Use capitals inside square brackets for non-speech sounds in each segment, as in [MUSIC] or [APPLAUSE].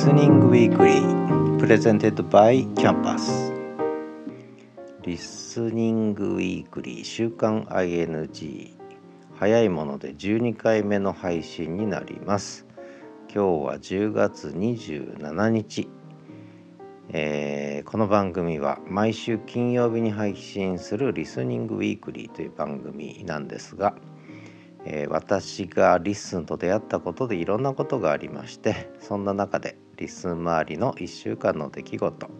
stening Weekly presented by campus Listening Weekly 週刊 ING 早いもので12回目の配信になります。今日は10月27日、えー、この番組は毎週金曜日に配信する Listening Weekly という番組なんですがえ、私が LISTEN と出会ったことでいろんなことがありましてそんな中で LISTEN 周りの1週間の出来事。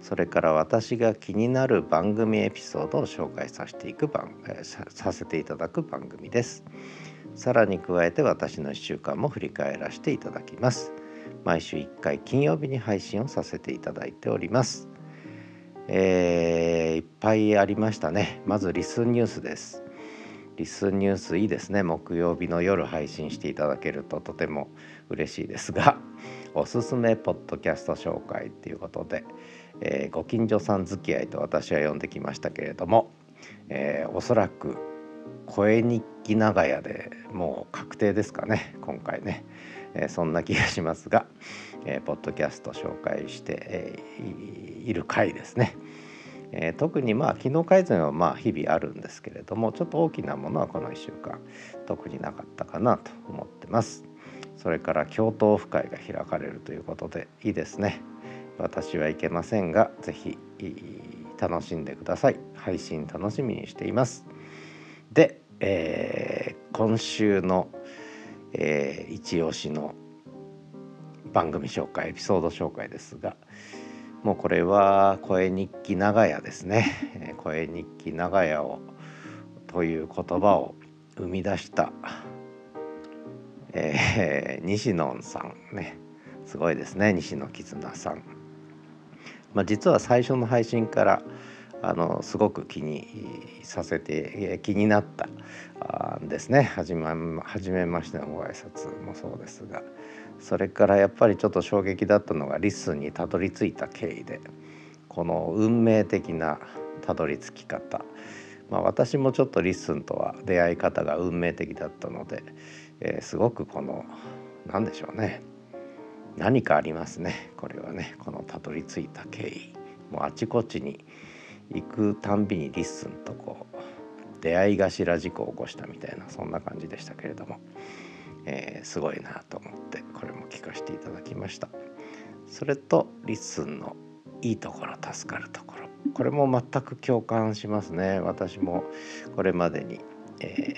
それから私が気になる番組エピソードを紹介させていく番、え、させていただく番組です。さらに加えて私の1週間も振り返らせていただきます。毎週1回金曜日に配信をさせていただいております。えー、いっぱいありましたね。まずリスンニュースです。リスニュースいいですね木曜日の夜配信していただけるととても嬉しいですが [LAUGHS] おすすめポッドキャスト紹介っていうことで、えー、ご近所さん付き合いと私は呼んできましたけれども、えー、おそらく声日記長屋でもう確定ですかね今回ね、えー、そんな気がしますが、えー、ポッドキャスト紹介して、えー、いる回ですね。えー、特にまあ機能改善はまあ日々あるんですけれどもちょっと大きなものはこの1週間特になかったかなと思ってます。それから京都オフ会が開かれるということでいいですね。私は行けませんが是非楽しんでください。配信楽しみにしています。で、えー、今週の、えー、一押しの番組紹介エピソード紹介ですがもうこれは声日記長屋ですね。[LAUGHS] 声日記長屋をという言葉を生み出した、えー、西野さんね。すごいですね。西野絆さん、まあ、実は最初の配信からあのすごく気にさせて気になったんですね。はじめ初めましてのご挨拶もそうですが。それからやっぱりちょっと衝撃だったのが LISTEN にたどり着いた経緯でこの運命的なたどり着き方。まあ私もちょっと LISTEN とは出会い方が運命的だったので、えー、すごくこの何でしょうね。何かありますね。これはねこのたどり着いた経緯もうあちこちに行くたんびに LISTEN とこう出会い頭事故を起こしたみたいなそんな感じでしたけれども、えー、すごいなと思ってこれも聞かせていただきました。それと LISTEN のいいところ助かるところ。これも全く共感しますね。私もこれまでに、え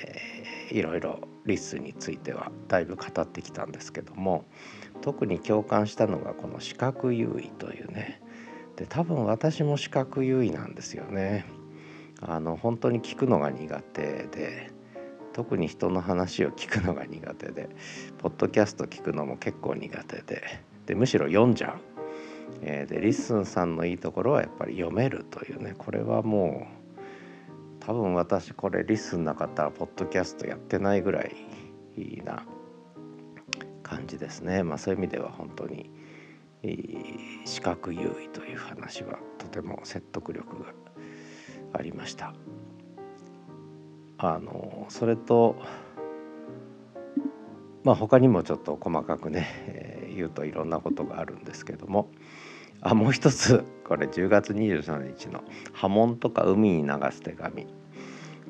ー、いろいろ LISTEN についてはだいぶ語ってきたんですけども特に共感したのがこの視覚優位というねで多分私も視覚優位なんですよね。あの本当に聞くのが苦手で特に人の話を聞くのが苦手でポッドキャスト聞くのも結構苦手ででむしろ読んじゃう、えー、で LISTEN さんのいいところはやっぱり読めるというねこれはもう多分私これ LISTEN なかったらポッドキャストやってないぐらいいいな感じですね。まあそういう意味では本当に視覚優位という話はとても説得力がありました。あのそれとまあ他にもちょっと細かくね、[LAUGHS] えー、言うといろんなことがあるんですけどもあもう一つこれ10月23日の「波紋とか海に流す手紙」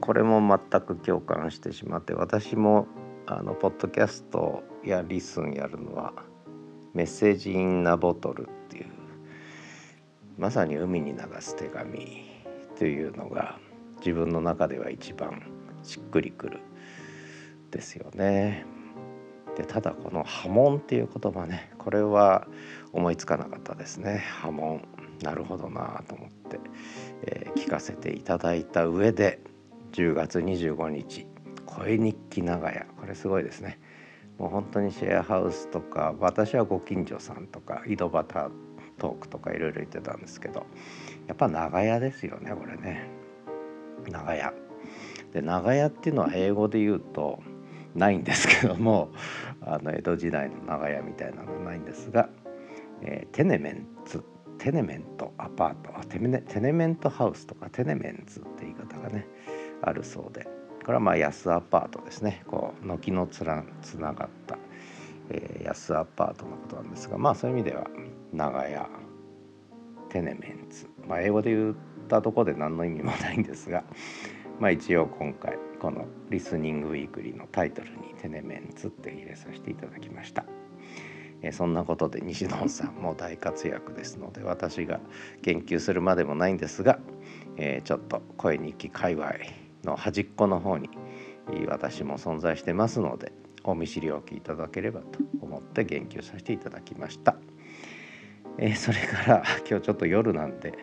これも全く共感してしまって私もあのポッドキャストやリスンやるのはメッセージインナボトルっていうまさに海に流す手紙というのが自分の中では一番しっくりくるですよね。でただこの波紋っていう言葉ねこれは思いつかなかったですね。波紋。なるほどなと思って、えー、聞かせていただいた上で10月25日声日記長屋。これすごいですね。もう本当にシェアハウスとか私はご近所さんとか井戸端トークとかいろいろ言ってたんですけどやっぱ長屋ですよねこれね。長屋。で長屋っていうのは英語で言うとないんですけどもあの江戸時代の長屋みたいなのないんですが、えー、テネメンツ。テネメントアパート。テネテネメントハウスとかテネメンツって言い方がねあるそうで。これはまあ安アパートですねこう軒のつらつながった、えー、安アパートのことなんですがまあそういう意味では長屋テネメンツ、まあ、英語で言ったとこで何の意味もないんですが、[LAUGHS] まあ、一応今回この「リスニングウィークリー」のタイトルに「テネメンツ」って入れさせていただきました。えそんなことで西野さんも大活躍ですので私が研究するまでもないんですが、えー、ちょっと声日記界隈の端っこの方に私も存在してますのでお見知りおきいただければと思って言及させていただきました。えー、それから [LAUGHS] 今日ちょっと夜なんで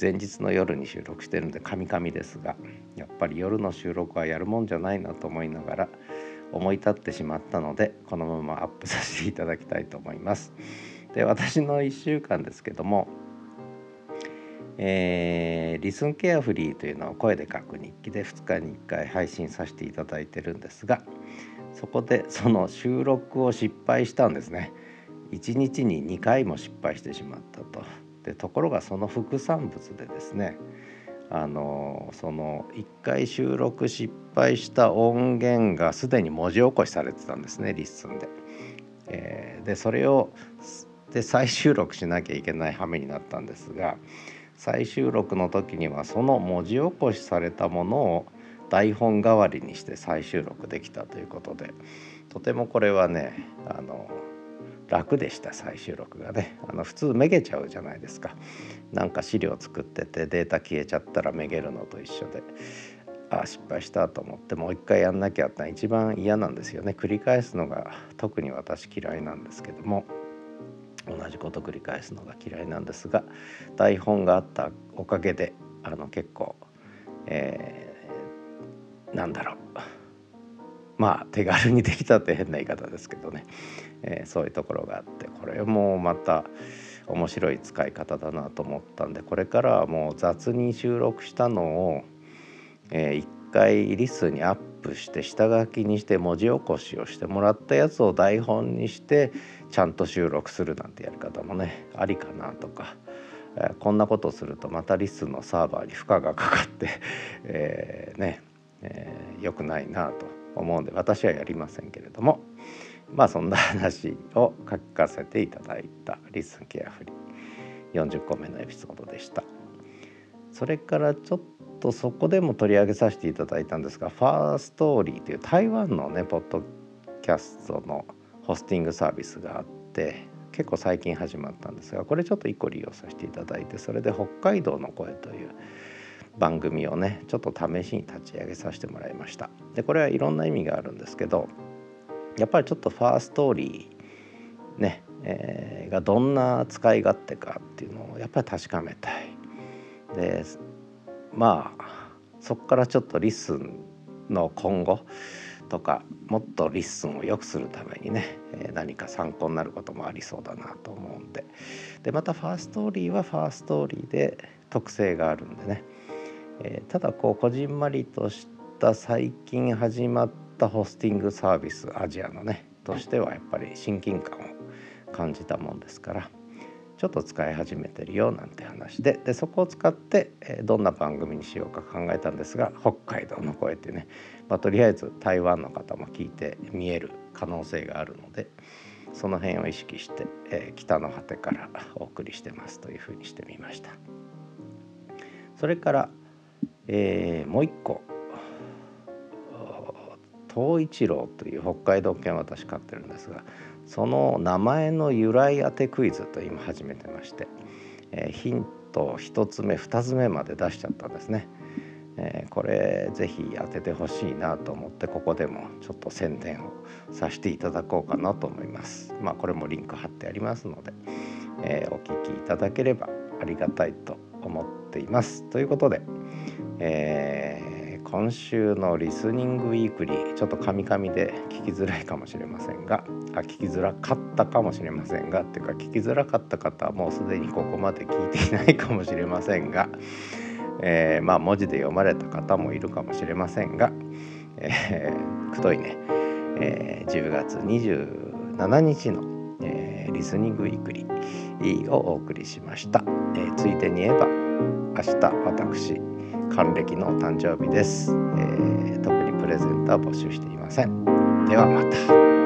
前日の夜に収録してるんでカミカミですがやっぱり夜の収録はやるもんじゃないなと思いながら思い立ってしまったのでこのままアップさせていただきたいと思います。で私の1週間ですけども、えー、リスンケアフリーというのを声で書く日記で2日に1回配信させていただいてるんですがそこでその収録を失敗したんですね。1日に2回も失敗してしまったと。でところがその副産物でですねあのその1回収録失敗した音源がすでに文字起こしされてたんですね LISTEN で。えー、でそれをで再収録しなきゃいけない羽目になったんですが再収録の時にはその文字起こしされたものを台本代わりにして再収録できたということでとてもこれはねあの楽でした再収録がね。あの普通めげちゃうじゃないですか。なんか資料作っててデータ消えちゃったらめげるのと一緒で。ああ失敗したと思ってもう一回やんなきゃってのは一番嫌なんですよね。繰り返すのが特に私嫌いなんですけども。同じこと繰り返すのが嫌いなんですが台本があったおかげであの結構、えー、なんだろう。まあ手軽にできたって変な言い方ですけどね。えー、そういうところがあってこれもまた面白い使い方だなと思ったんでこれからはもう雑に収録したのを、えー、一回リスにアップして下書きにして文字起こしをしてもらったやつを台本にしてちゃんと収録するなんてやり方もねありかなとか。えー、こんなことするとまたリスのサーバーに負荷がかかって、[LAUGHS] えー、ね、えー、よくないなと思うんで私はやりませんけれども、まあそんな話を書かせていただいた「リスンケアフリー」40個目のエピソードでした。それからちょっとそこでも取り上げさせていただいたんですが「ファーストーリー」という台湾のねポッドキャストのホスティングサービスがあって結構最近始まったんですがこれちょっと1個利用させていただいてそれで「北海道の声」という番組をねちょっと試しに立ち上げさせてもらいました。でこれはいろんな意味があるんですけどやっぱりちょっとファーストーリーね、えー、がどんな使い勝手かっていうのをやっぱり確かめたい。でまあそこからちょっとリスンの今後とかもっと LISTEN を良くするためにね、え、何か参考になることもありそうだなと思うんで。でまた Firstory は Firstory で特性があるんでね、え、ただこうこじんまりとした最近始まったホスティングサービスアジアのねとしてはやっぱり親近感を感じたもんですから。ちょっと使い始めてるよなんて話ででそこを使って、えどんな番組にしようか考えたんですが北海道の声ってね、まあ、とりあえず台湾の方も聞いて見える可能性があるのでその辺を意識して、えー、北の果てからお送りしてますというふうにしてみました。それから、えー、もう一個東一郎という北海道犬私飼ってるんですがその名前の由来当てクイズと今始めてまして、えー、ヒント1つ目2つ目まで出しちゃったんですね。えー、これぜひ当ててほしいなと思ってここでもちょっと宣伝をさせていただこうかなと思います。まあこれもリンク貼ってありますので、えー、お聞きいただければありがたいと思っています。ということで、えー今週のリスニングウィークリーちょっとカミカミで聞きづらいかもしれませんがあ聞きづらかったかもしれませんがっていうか聞きづらかった方はもうすでにここまで聞いていないかもしれませんが、[LAUGHS] えー、まあ文字で読まれた方もいるかもしれませんが、えー、くどいね、えー、10月27日の、えー、リスニングウィークリーをお送りしました。えー、ついでに言えば明日私還暦の誕生日です、えー、特にプレゼントは募集していません。ではまた。